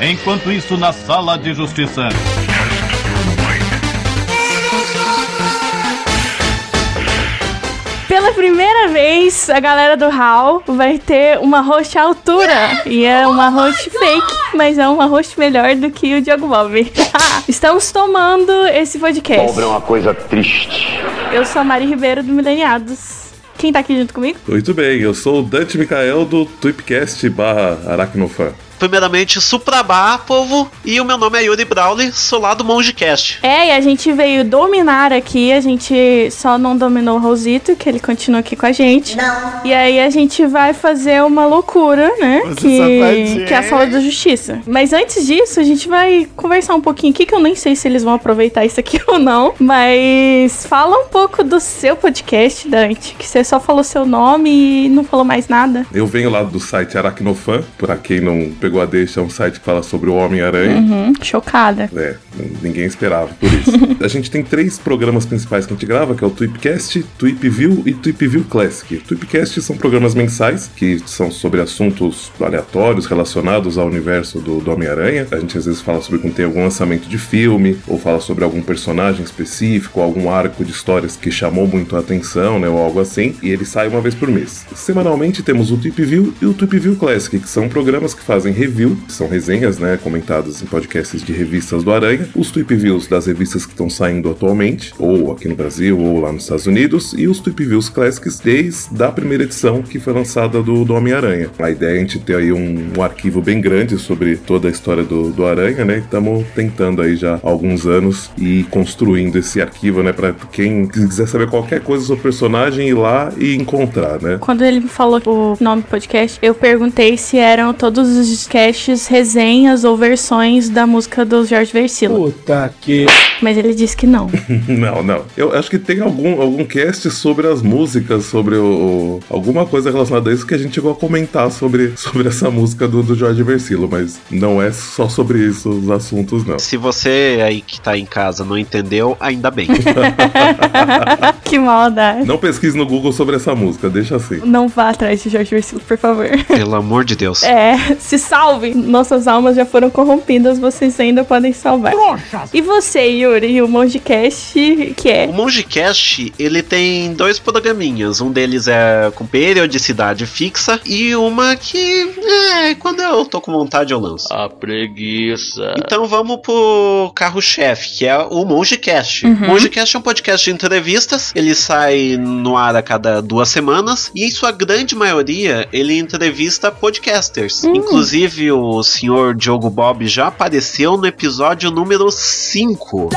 Enquanto isso, na sala de justiça. Pela primeira vez, a galera do HAL vai ter uma host à altura. E é uma host fake, mas é uma host melhor do que o Diogo Bob. Estamos tomando esse podcast. Pobre é uma coisa triste. Eu sou a Mari Ribeiro do Mileniados. Quem tá aqui junto comigo? Muito bem, eu sou o Dante Micael do Tweepcast barra Aracnofan. Primeiramente, Suprabá, povo. E o meu nome é Yuri Brawley, sou lá do Mongecast. É, e a gente veio dominar aqui. A gente só não dominou o Rosito, que ele continua aqui com a gente. Não. E aí a gente vai fazer uma loucura, né? Você Que, que é a sala da justiça. Mas antes disso, a gente vai conversar um pouquinho aqui, que eu nem sei se eles vão aproveitar isso aqui ou não. Mas fala um pouco do seu podcast, Dante. Que você só falou seu nome e não falou mais nada. Eu venho lá do site Aracnofan, pra quem não pegou a deixa, é um site que fala sobre o Homem-Aranha. Hum, chocada. É, ninguém esperava por isso. a gente tem três programas principais que a gente grava, que é o Tweepcast, Tweepview e Tweepview Classic. Tweepcast são programas mensais, que são sobre assuntos aleatórios relacionados ao universo do, do Homem-Aranha. A gente às vezes fala sobre quando tem algum lançamento de filme, ou fala sobre algum personagem específico, algum arco de histórias que chamou muito a atenção, né, ou algo assim, e ele sai uma vez por mês. Semanalmente temos o Tweepview e o Tweepview Classic, que são programas que fazem review, que são resenhas, né, comentadas em podcasts de revistas do Aranha, os Tweepviews das revistas que estão saindo atualmente, ou aqui no Brasil, ou lá nos Estados Unidos, e os Tweepviews Classics desde a primeira edição que foi lançada do, do Homem-Aranha. A ideia é a gente ter aí um, um arquivo bem grande sobre toda a história do, do Aranha, né, estamos tentando aí já há alguns anos e construindo esse arquivo, né, para quem quiser saber qualquer coisa sobre o personagem ir lá e encontrar, né. Quando ele me falou o nome do podcast, eu perguntei se eram todos os casts resenhas ou versões da música do Jorge Versilo. Puta que. Mas ele disse que não. Não, não. Eu acho que tem algum, algum cast sobre as músicas, sobre o, o- alguma coisa relacionada a isso que a gente chegou a comentar sobre, sobre essa música do, do Jorge Versilo, mas não é só sobre isso os assuntos, não. Se você aí que tá em casa não entendeu, ainda bem. que maldade. Não pesquise no Google sobre essa música, deixa assim. Não vá atrás de Jorge Versilo, por favor. Pelo amor de Deus. É, se salve. Nossas almas já foram corrompidas, vocês ainda podem salvar. E você, Yuri, o Mondcast, que é? O Mongecast, ele tem dois programinhas. Um deles é com periodicidade fixa e uma que, é, quando eu tô com vontade eu lanço. A preguiça. Então vamos pro carro-chefe, que é o Mongecast. O Mongecast é um podcast de entrevistas, ele sai no ar a cada duas semanas e em sua grande maioria ele entrevista podcasters. Inclusive o senhor Diogo Bob já apareceu no episódio número 5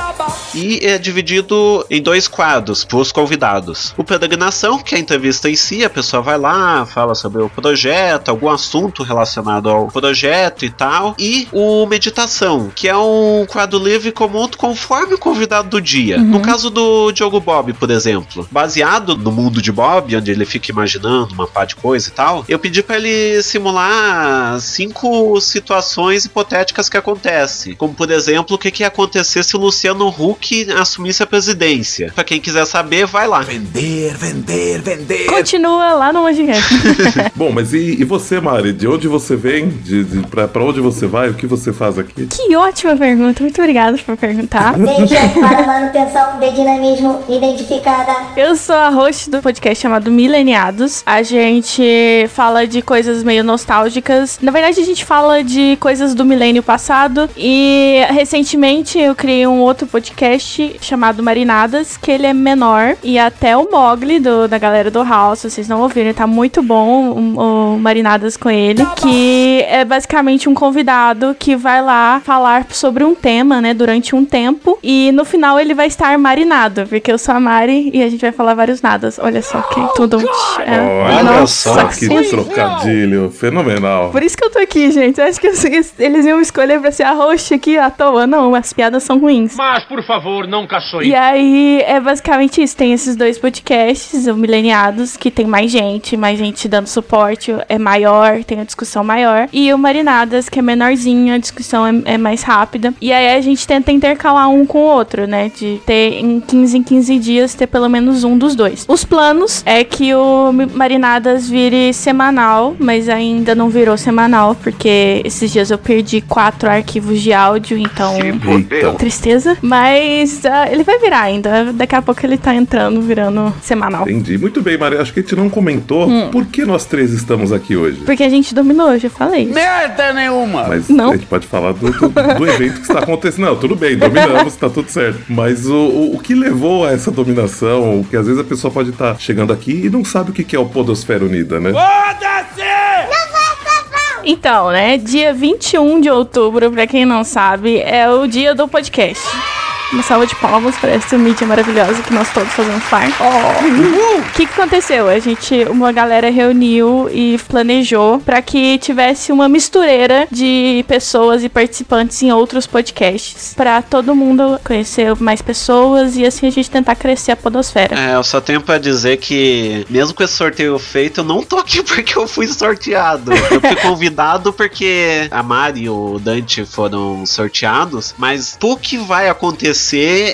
e é dividido em dois quadros pros convidados. O Peregrinação, que é a entrevista em si, a pessoa vai lá, fala sobre o projeto, algum assunto relacionado ao projeto e tal. E o Meditação, que é um quadro livre comum conforme o convidado do dia. No caso do Diogo Bob, por exemplo, baseado no mundo de Bob, onde ele fica imaginando uma pá de coisa e tal, eu pedi pra ele simular cinco situações hipotéticas que acontecem. Como, por exemplo, o que, que ia acontecer se o Luciano Huck assumisse a presidência. Pra quem quiser saber, vai lá. Vender, vender, vender. Continua lá no Mondcast. Bom, mas e, e você, Mari? De onde você vem? De, de, pra, pra onde você vai? O que você faz aqui? que ótima pergunta. Muito obrigada por perguntar. Deixa para manutenção de dinamismo identificada. Eu sou a host do podcast chamado Mileniados. A gente fala de coisas meio nostálgicas. Na verdade, a gente fala de coisas do milênio passado. E recentemente eu criei um outro podcast chamado Marinadas, que ele é menor. E até o Mogli do, da galera do House, se vocês não ouviram, tá muito bom o, o Marinadas com ele. Que é basicamente um convidado que vai lá falar sobre um tema, né, durante um tempo. E no final ele vai estar marinado, porque eu sou a Mari e a gente vai falar vários nadas. Olha só que tudo. É. Olha Nossa, só que sim. trocadilho fenomenal. Por isso que eu tô aqui, gente. Eu acho que eles- iam escolher pra ser a host aqui à toa. Não, as piadas são ruins. Mas, por favor. não caçoe. E aí é basicamente isso. Tem esses dois podcasts, o Mileniados, que tem mais gente, mais gente dando suporte, é maior, tem a discussão maior. E o Marinadas, que é menorzinho, a discussão é, é mais rápida. E aí a gente tenta intercalar um com o outro, né? De ter em 15 em 15 dias, ter pelo menos um dos dois. Os planos é que o Marinadas vire semanal, mas ainda não virou semanal, porque esses dias eu perdi quatro arquivos de áudio, então. Eita. Tristeza, mas ah, ele vai virar ainda. Daqui a pouco ele tá entrando, virando semanal. Entendi. Muito bem, Maria. Acho que a gente não comentou Hum. por que nós três estamos aqui hoje. Porque a gente dominou, já falei. Merda nenhuma! Mas Não. a gente pode falar do, do- do evento que está acontecendo. Não, tudo bem, dominamos, tá tudo certo. Mas o, o, o que levou a essa dominação? O que às vezes a pessoa pode estar chegando aqui e não sabe o que que é o Podosfera Unida, né? Então, né? Dia 21 de outubro, pra quem não sabe, é o dia do podcast. Uma salva de palmas para essa mídia maravilhosa que nós todos fazemos parte. O que, que aconteceu? A gente, uma galera reuniu e planejou pra que tivesse uma mistureira de pessoas e participantes em outros podcasts. Pra todo mundo conhecer mais pessoas e assim a gente tentar crescer a podosfera. É, eu só tenho pra dizer que, mesmo com esse sorteio feito, eu não tô aqui porque eu fui sorteado. Eu fui convidado porque a Mari e o Dante foram sorteados, mas o que vai acontecer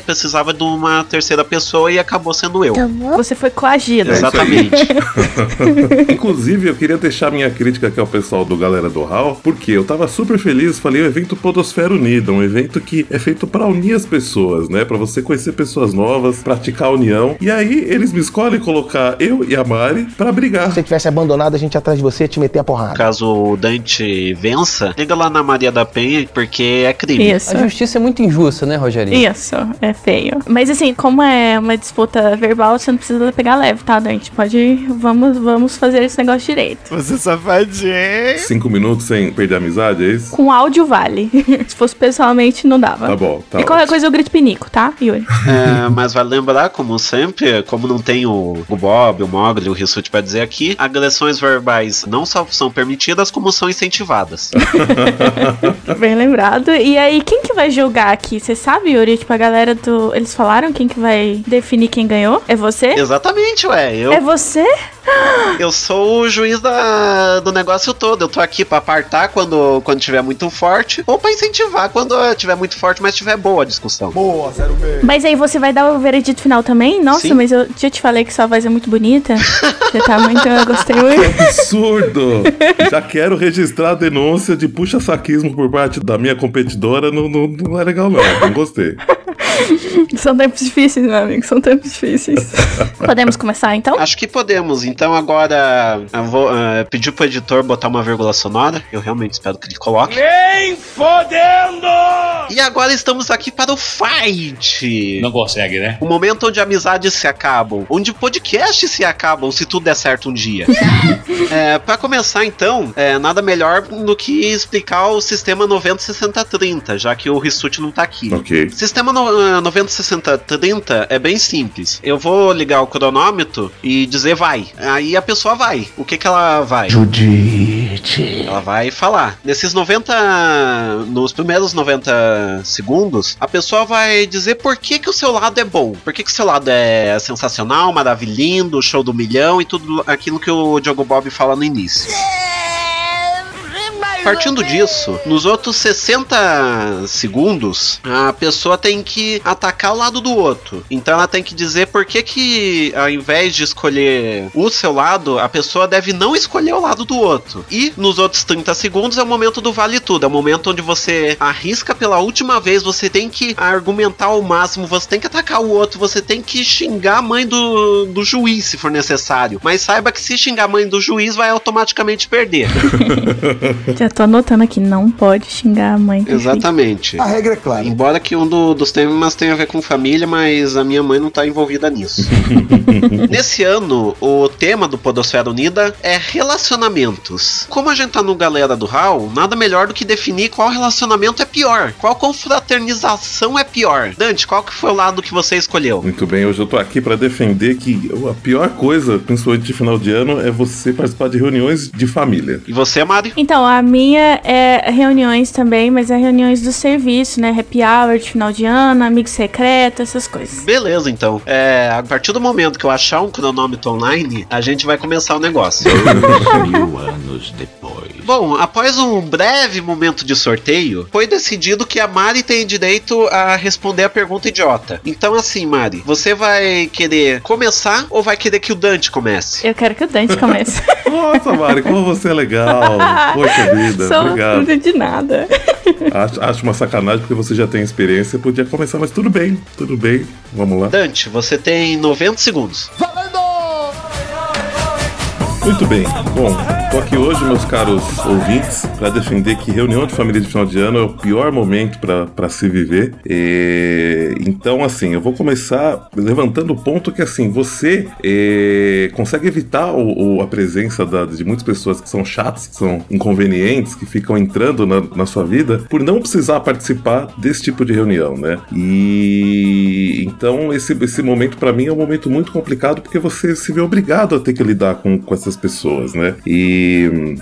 precisava de uma terceira pessoa e acabou sendo eu. Você foi coagido. É. Exatamente. Inclusive, eu queria deixar minha crítica aqui ao pessoal do Galera do HAL, porque eu tava super feliz, falei o evento Podosfera Unida, um evento que é feito pra unir as pessoas, né? Pra você conhecer pessoas novas, praticar a união. E aí eles me escolhem colocar eu e a Mari pra brigar. Se você tivesse abandonado a gente atrás de você, ia te meter a porrada. Caso o Dante vença, liga lá na Maria da Penha, porque é crime. Isso. A justiça é muito injusta, né, Rogerinho? Isso, é feio. Mas assim, como é uma disputa verbal, você não precisa pegar leve, tá, Dante? Pode. Vamos, vamos fazer esse negócio direito. Você safadinho. Cinco minutos sem perder a amizade, é isso? Com áudio vale. Se fosse pessoalmente, não dava. Tá bom, tá e qualquer ótimo. coisa eu grito pinico, tá, Yuri? É, mas vale lembrar, como sempre, como não tem o, o Bob, o Mogli, o Rissuti pra dizer aqui, agressões verbais não só são permitidas, como são incentivadas. Bem lembrado. E aí, quem que vai julgar aqui? Você sabe, Yuri? Tipo, a galera do. Eles falaram quem que vai definir quem ganhou? É você? Exatamente, ué. Eu, É você? eu sou o juiz da, do negócio todo. Eu tô aqui pra apartar quando, quando tiver muito forte, ou pra incentivar quando tiver muito forte, mas tiver boa a discussão. Boa, 06. Mas aí você vai dar o veredito final também? Nossa, Sim. mas eu já te falei que sua voz é muito bonita. Você tá muito. Eu gostei muito. Absurdo! Já quero registrar a denúncia de puxa-saquismo por parte da minha competidora. Não, não, não é legal, não. Não gostei. São tempos difíceis, meu amigo. São tempos difíceis. Podemos começar então? Acho que podemos. Então agora eu vou eh, pedir pro editor botar uma vírgula sonora. Eu realmente espero que ele coloque. Nem fodendo! E agora estamos aqui para o fight. Não consegue, né? O momento onde amizades se acabam, onde podcasts se acabam, se tudo der certo um dia. é, para começar, então, é, nada melhor do que explicar o sistema 90-60-30, já que o Rissuti não tá aqui. Ok. Sistema no, eh, 90-60-30 é bem simples. Eu vou ligar o cronômetro e dizer vai. Aí a pessoa vai. O que que ela vai? Judite. Ela vai falar. Nesses 90. Nos primeiros 90 segundos, a pessoa vai dizer por que, que o seu lado é bom. Por que, que o seu lado é sensacional, maravilhoso, show do milhão e tudo aquilo que o Diogo Bob fala no início. Partindo disso, nos outros 60 segundos, a pessoa tem que atacar o lado do outro. Então ela tem que dizer por que que, ao invés de escolher o seu lado, a pessoa deve não escolher o lado do outro. E nos outros 30 segundos é o momento do vale tudo. É o momento onde você arrisca pela última vez, você tem que argumentar ao máximo, você tem que atacar o outro, você tem que xingar a mãe do, do juiz, se for necessário. Mas saiba que se xingar a mãe do juiz, vai automaticamente perder. Já tô anotando aqui, não pode xingar a mãe. Exatamente. A regra é clara. Embora que um do- dos temas tenha a ver com família, mas a minha mãe não tá envolvida nisso. Nesse ano, o tema do Podosfera Unida é relacionamentos. Como a gente tá no Galera do HAL, nada melhor do que definir qual relacionamento é pior. Qual confraternização é pior. Dante, qual que foi o lado que você escolheu? Muito bem, hoje eu tô aqui pra defender que a pior coisa, principalmente de final de ano, é você participar de reuniões de família. E você, Mário? Então, a minha minha é reuniões também, mas é reuniões do serviço, né? Happy hour de final de ano, amigo secreto, essas coisas. Beleza, então. É, a partir do momento que eu achar um cronômetro online, a gente vai começar o negócio. Mil anos depois. Bom, após um breve momento de sorteio, foi decidido que a Mari tem direito a responder a pergunta idiota. Então, assim, Mari, você vai querer começar ou vai querer que o Dante comece? Eu quero que o Dante comece. Nossa, Mari, como você é legal. Poxa vida, Sou obrigado. de nada. Acho, acho uma sacanagem porque você já tem experiência, podia começar, mas tudo bem, tudo bem. Vamos lá. Dante, você tem 90 segundos. Muito bem. Bom, tô aqui hoje, meus caros ouvintes, para defender que reunião de família de final de ano é o pior momento para se viver. E, Então, assim, eu vou começar levantando o ponto que, assim, você eh, consegue evitar o- o- a presença da- de muitas pessoas que são chatas, que são inconvenientes, que ficam entrando na, na sua vida, por não precisar participar desse tipo de reunião, né? E então esse, esse momento para mim é um momento muito complicado porque você se vê obrigado a ter que lidar com, com essas pessoas, né? E hum,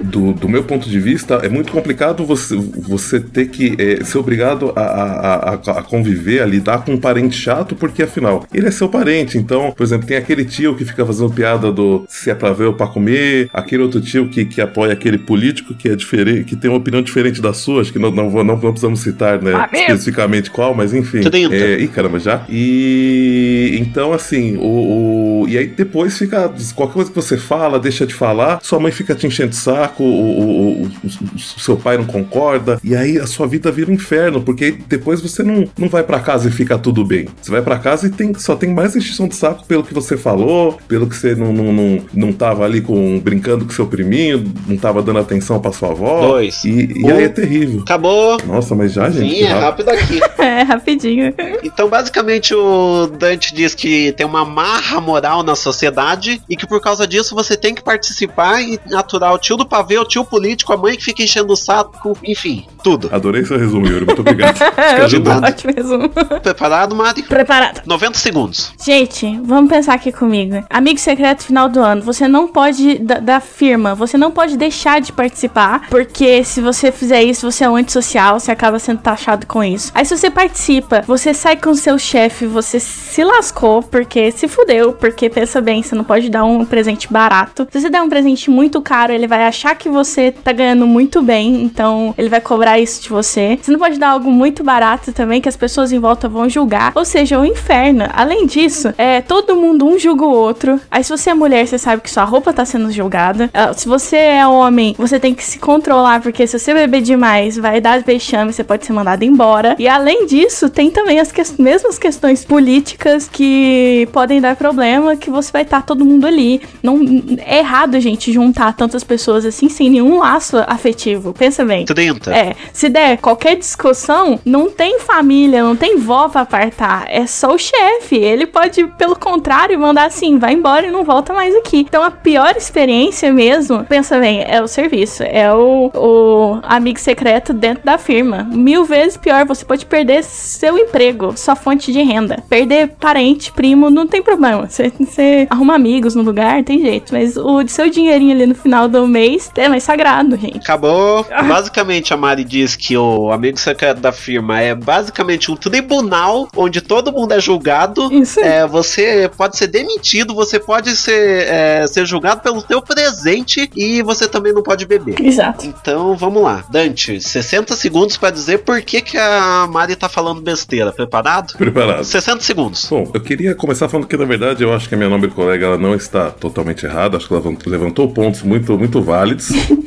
do, do meu ponto de vista, é muito complicado você, você ter que eh, ser obrigado a, a, a, a conviver, a lidar com um parente chato, porque afinal, ele é seu parente. Então, por exemplo, tem aquele tio que fica fazendo piada do se é pra ver ou pra comer, aquele outro tio que, que apoia aquele político que é diferente, que tem uma opinião diferente da sua, acho que não, não, não, não precisamos citar, né, Ah, especificamente qual, mas enfim. 30. É, ih, caramba, já. E então, assim, o, o- E aí depois fica. Qualquer coisa que você fala, deixa de falar, sua mãe fica te enchendo o saco, o, o- o- o- o seu pai não concorda, e aí a sua vida vira um inferno, porque depois você não, não vai pra casa e fica tudo bem. Você vai pra casa e tem, só tem mais encheção de saco pelo que você falou, pelo que você não, não, não, não tava ali com, brincando com seu priminho, não tava dando atenção pra sua avó. Dois. E, e Um. aí é terrível. Acabou. Nossa, mas já, gente. Sim, é rápido aqui. É, rapidinho. Então, basicamente, o Dante diz que tem uma marra moral na sociedade e que por causa disso você tem que participar e aturar o tio do pavê, o tio político, a mãe que fica enchendo o saco, enfim, tudo. Adorei seu resumo, Yuri. Muito obrigado. Ajudou. nada. Ótimo resumo. Preparado, Mari? Preparado. 90 segundos. Gente, vamos pensar aqui comigo. Amigo secreto final do ano, você não pode da, da firma, você não pode deixar de participar, porque se você fizer isso, você é um antissocial, você acaba sendo taxado com isso. Aí se você participa, você sai com seu chefe, você se lascou, porque se fudeu, porque pensa bem, você não pode dar um presente barato. Se você der um presente muito caro, ele vai achar que você tá ganhando muito bem, então ele vai cobrar isso de você. Você não pode dar algo muito barato também, que as pessoas em volta vão julgar. Ou seja, o inferno. Além disso, é todo mundo um julga o outro. Aí se você é mulher, você sabe que sua roupa tá sendo julgada. Ah, Se você é homem, você tem que se controlar, porque se você beber demais, vai dar vexame, você pode ser mandado embora. E além disso, tem também as ques- mesmas questões políticas que podem dar problema, que você vai estar todo mundo ali. Não é errado, gente, juntar tantas pessoas assim sem nenhum laço afetivo. Pensa bem. 30. É, se der qualquer discussão, não tem família, não tem vó pra apartar. É só o chefe. Ele pode, pelo contrário, mandar assim, vai embora e não volta mais aqui. Então a pior experiência mesmo, pensa bem, é o serviço. É o, o amigo secreto dentro da firma. Mil vezes pior, você pode perder seu emprego, sua fonte de renda. Perder parente, primo, não tem problema. Você, você arruma amigos no lugar, tem jeito. Mas o seu dinheirinho ali no final do mês é mais sagrado, gente. Acabou. Basicamente, a Mari diz que o amigo secreto da firma é basicamente um tribunal onde todo mundo é julgado. Isso. É, você pode ser demitido, você pode ser, é, ser julgado pelo seu presente e você também não pode beber. Exato. Então vamos lá. Dante, 60 segundos pra dizer por que, que a Mari tá falando besteira. Preparado? Preparado. 60 segundos. Bom, eu queria começar falando que, na verdade, eu acho que a minha nobre colega ela não está totalmente errada. Acho que ela levantou- levantou pontos muito, muito válidos.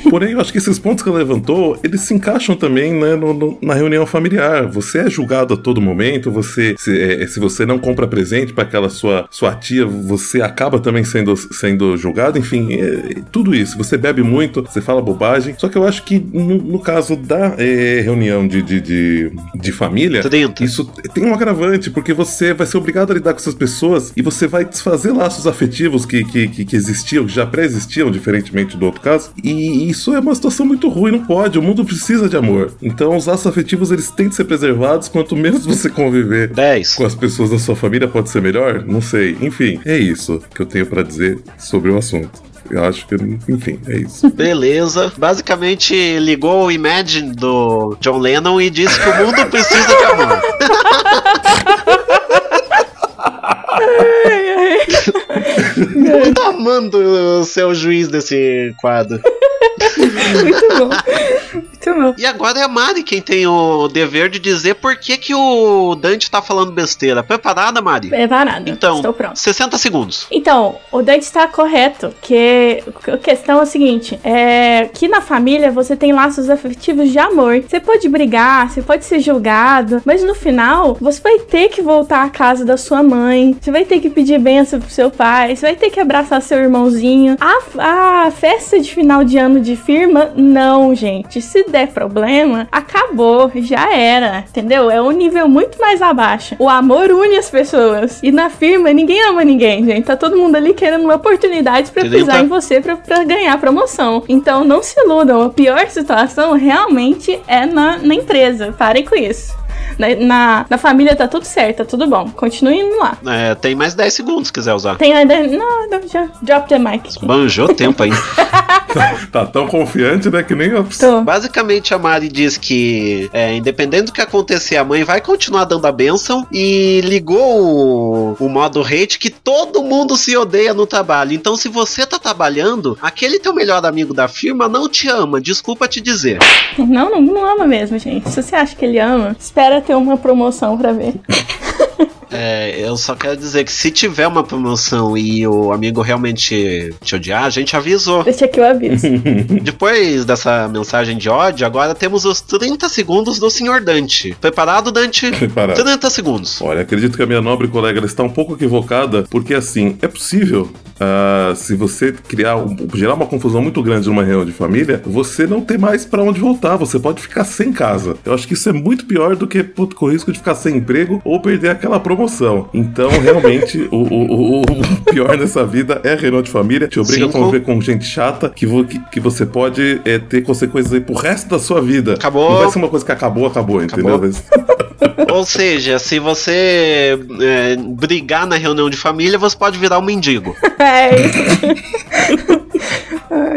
Porém, eu acho que esses pontos que ela levantou, eles se encaixam também né, no- no- na reunião familiar. Você é julgado a todo momento. Você, se, é, se você não compra presente para aquela sua, sua tia, você acaba também sendo, sendo julgado. Enfim, é, tudo isso. Você bebe muito, você fala bobagem. Só que eu acho que no, no caso da é, reunião de, de, de, de família, 30. isso tem um agravante, porque você vai ser obrigado a lidar com essas pessoas e você vai desfazer laços afetivos que, que, que, que existiam, que já pré-existiam, diferentemente do outro caso. E isso é uma situação muito ruim, não pode. O mundo precisa de amor. Então, os laços afetivos eles têm de ser preservados. Quanto menos você conviver 10. com as pessoas da sua família, pode ser melhor? Não sei. Enfim, é isso que eu tenho pra dizer sobre o assunto. Eu acho que, enfim, é isso. Beleza. Basicamente, ligou o Imagine do John Lennon e disse que o mundo precisa de amor. Eu tô amando ser o juiz desse quadro. Muito bom. Muito bom. E agora é a Mari quem tem o dever de dizer por que, que o Dante tá falando besteira. Preparada, Mari? Preparada. Então, Estou pronto. 60 segundos. Então, o Dante está correto, que a questão é o seguinte, é que na família você tem laços afetivos de amor. Você pode brigar, você pode ser julgado, mas no final você vai ter que voltar à casa da sua mãe, você vai ter que pedir benção pro seu pai, você vai ter que abraçar seu irmãozinho. A, a festa de final de ano de firma, não, gente. Se der problema, acabou, já era, entendeu? É um nível muito mais abaixo. O amor une as pessoas. E na firma, ninguém ama ninguém, gente. Tá todo mundo ali querendo uma oportunidade pra Entendeu? pisar Tá- em você pra, pra ganhar promoção. Então não se iludam. A pior situação realmente é na, na empresa. Parem com isso. Na, na, na família tá tudo certo, tá tudo bom. Continue indo lá. É, tem mais 10 segundos se quiser usar. Tem ainda. Não, não, já. Drop the mic. Banjou tempo aí. Tá tão confiante, né? Que nem eu. Tô. Basicamente, a Mari diz que, é, independente do que acontecer, a mãe vai continuar dando a benção e ligou o, o modo hate que todo mundo se odeia no trabalho. Então, se você tá trabalhando, aquele teu melhor amigo da firma não te ama, desculpa te dizer. Não, não, não ama mesmo, gente. Se você acha que ele ama, espera ter uma promoção pra ver. É, eu só quero dizer que se tiver uma promoção e o amigo realmente te odiar, a gente avisou. Deixa aqui o aviso. Depois dessa mensagem de ódio, agora temos os 30 segundos do Sr. Dante. Preparado, Dante? Preparado. 30 segundos. Olha, acredito que a minha nobre colega ela está um pouco equivocada, porque assim, é possível, ah, se você criar, gerar uma confusão muito grande numa reunião de família, você não ter mais pra onde voltar, você pode ficar sem casa. Eu acho que isso é muito pior do que pô, com o risco de ficar sem emprego ou perder aquela promoção. Então, realmente, o, o- o- o pior nessa vida é a reunião de família, te obriga Cinco. a conviver com gente chata, que, vo- que, que você pode é, ter consequências aí pro resto da sua vida. Acabou. Não vai ser uma coisa que acabou, acabou, entendeu? Acabou. Mas- Ou seja, se você é, brigar na reunião de família, você pode virar um mendigo. É isso.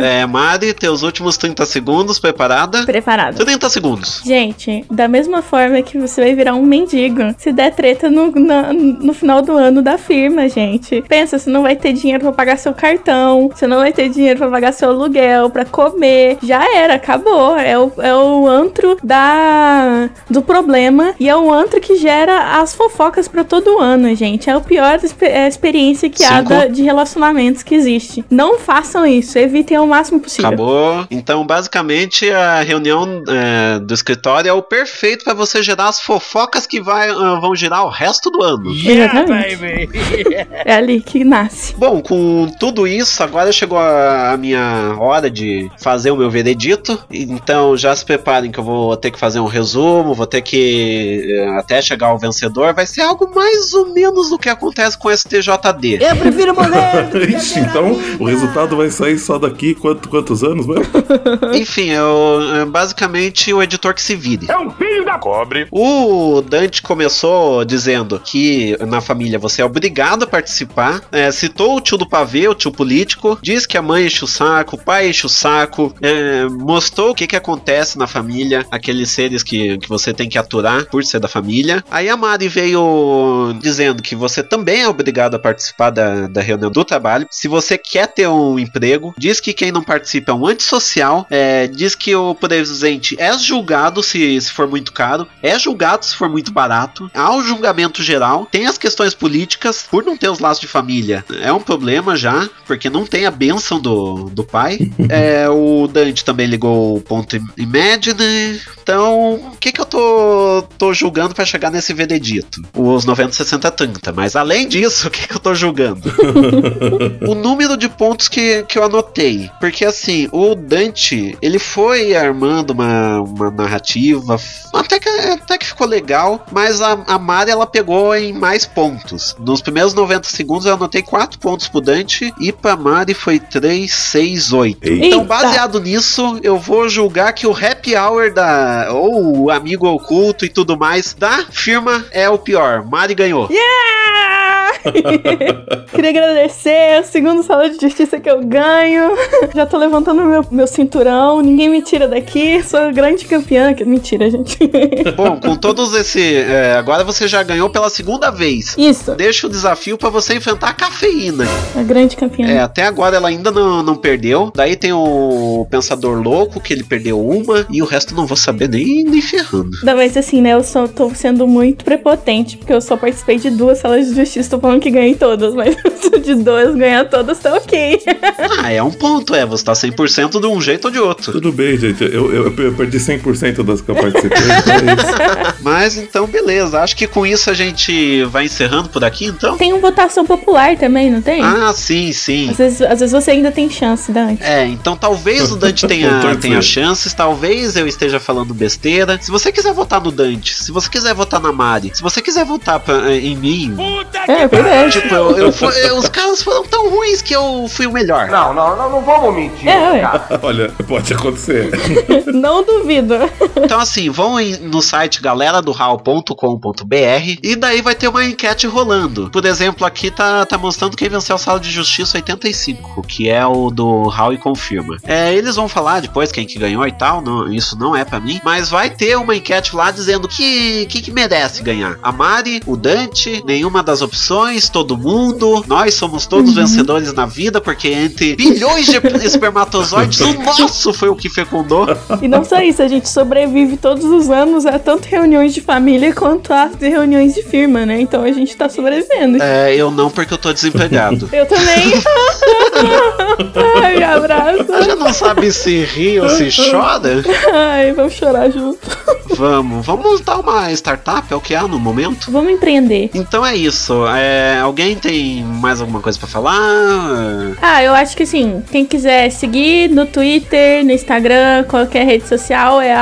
É, Mari, teus últimos 30 segundos, preparada? Preparado. 30 segundos. Gente, da mesma forma que você vai virar um mendigo se der treta no, na- no final do ano da firma, gente. Pensa, você não vai ter dinheiro pra pagar seu cartão, você não vai ter dinheiro pra pagar seu aluguel, pra comer. Já era, acabou. É o, é o antro da, do problema e é o antro que gera as fofocas pra todo ano, gente. É a pior é, experiência que há Cinco. de relacionamentos que existe. Não façam isso, evitem ao máximo possível. Acabou. Então, basicamente, a reunião é, do escritório é o perfeito pra você gerar as fofocas que vai, ah, vão girar o resto do ano. Exatamente. É ali que nasce. Bom, com tudo isso, agora chegou a, a minha hora de fazer o meu veredito. Então já se preparem que eu vou ter que fazer um resumo, vou ter que eh, até chegar ao vencedor. Vai ser algo mais ou menos do que acontece com o STJD. Eu prefiro morrer! Ixi, então o resultado vai sair só daqui quanto, quantos anos mesmo? Enfim, eu, eh, basicamente o editor que se vire. É um filho da cobre. O Dante começou dizendo que na família você é obrigado a participar. É, citou o tio do pavê, o tio político. Diz que a mãe enche o saco, o pai enche o saco. é, mostrou o que, que acontece na família, aqueles seres que, que você tem que aturar por ser da família. Aí a Mari veio dizendo que você também é obrigado a participar da, da reunião do trabalho. Se você quer ter um emprego, diz que quem não participa é um antissocial. é, diz que o presente é julgado se, se for muito caro, é julgado se for muito barato. Há o julgamento geral, tem as questões políticas, por não ter os laços de família, é um problema já, porque não tem a benção do, do pai. É, o Dante também ligou o ponto Imagine. Então, o que, que eu tô, tô julgando para chegar nesse veredito? Os 90, 60, 30. Mas além disso, o que, que eu tô julgando? o número de pontos que, que eu anotei. Porque assim, o Dante, ele foi armando uma, uma narrativa, até que, até que ficou legal, mas a, a Mari ela pegou em mais pontos. Nos primeiros 90 segundos eu anotei 4 pontos pro Dante e pra Mari foi 3, 6, 8. Eita. Então, baseado nisso, eu vou julgar que o happy hour da. ou o amigo oculto e tudo mais da firma é o pior. Mari ganhou. Yeah! Queria agradecer, é a segunda sala de justiça que eu ganho. Já tô levantando meu, meu cinturão, ninguém me tira daqui, sou grande campeã. Mentira, gente. Bom, com todos esse. É, agora você já ganhou pela segunda vez. Isso. Deixa o desafio para você enfrentar a cafeína. A grande campeã. É, até agora ela ainda não, não perdeu. Daí tem o Pensador Louco, que ele perdeu uma, e o resto não vou saber nem, nem ferrando. Mas assim, né? Eu só tô sendo muito prepotente, porque eu só participei de duas salas de justiça. Tô falando que ganhei todas, mas de duas ganhar todas tá ok. ah, é um ponto, é. Você tá 100% de um jeito ou de outro. Tudo bem, gente. Eu, eu, eu perdi 100% das que eu participei. então é mas então, beleza. Acho que com isso a gente vai encerrando por aqui, então. Tem uma votação popular também, não tem? Ah, sim, sim. Às vezes, às vezes você ainda tem chance, Dante. É, então talvez o Dante tenha, tenha chances, talvez eu esteja falando besteira. Se você quiser votar no Dante, se você quiser votar na Mari, se você quiser votar pra, em mim. É, verdade. Tipo, eu, eu, eu, os caras foram tão ruins que eu fui o melhor. Não, não, não, não vamos mentir. É, Olha, pode acontecer. não duvido. Então, assim, vão no site galeradohal.com.br e daí vai ter uma enquete rolando. Por exemplo, aqui tá, tá mostrando quem venceu a sala de justiça 85, que é o do Hal e Confirma. É, eles vão falar depois quem que ganhou e tal, não, isso não é para mim, mas vai ter uma enquete lá dizendo que, que que merece ganhar. A Mari, o Dante, nenhuma das opções, todo mundo, nós somos todos uhum. vencedores na vida, porque entre bilhões de espermatozoides, o nosso foi o que fecundou. E não só isso, a gente sobrevive todos os anos a tanto reuniões de família quanto a reuniões de firma, né? Então a gente tá sobrevivendo. É, eu não, porque eu tô desempregado. eu também. Ai, me abraço. Já não sabe se ri ou se chora? Ai, vamos chorar junto. Vamos, vamos montar uma startup, é o que há no momento. Vamos empreender. Então é isso. É, alguém tem mais alguma coisa para falar? Ah, eu acho que sim. Quem quiser seguir no Twitter, no Instagram, qualquer rede social é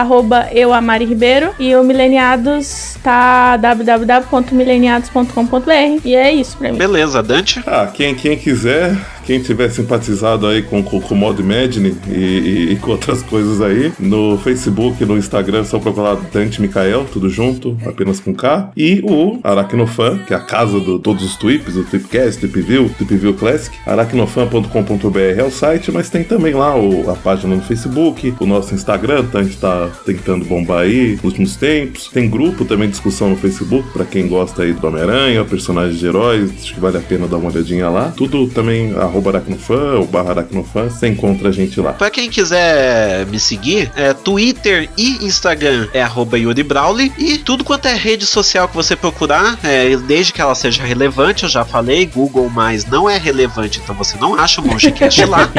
@euamari_ribeiro e o Mileniados tá www.mileniados.com.br e é isso pra mim. Beleza, Dante? Ah, quem, quem quiser quem tiver simpatizado aí com, com, com o Mod Imagine e, e, e, com outras coisas aí, no Facebook, no Instagram, só procurar Dante Mikael, tudo junto, apenas com K. E o Aracnofan, que é a casa de todos os tweets, o Tweepcast, Tweepview, Tweepview Classic. Aracnofan.com.br é o site, mas tem também lá o, a página no Facebook, o nosso Instagram, tá, a gente tá tentando bombar aí nos últimos tempos. Tem grupo também, discussão no Facebook, para quem gosta aí do Homem-Aranha, personagens de heróis, acho que vale a pena dar uma olhadinha lá. Tudo também, arroba arroba aracnofan ou barra aracnofan, você encontra a gente lá. Pra quem quiser me seguir, é Twitter e Instagram é arroba Yuri Brawley e tudo quanto é rede social que você procurar, é, desde que ela seja relevante, eu já falei, Google mais não é relevante, então você não acha o Mongecast lá.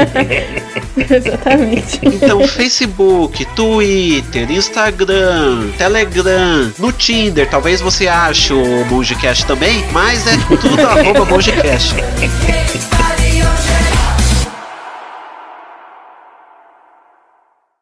Exatamente. Então, Facebook, Twitter, Instagram, Telegram, no Tinder, talvez você ache o Mongecast também, mas é tudo arroba Mongecast.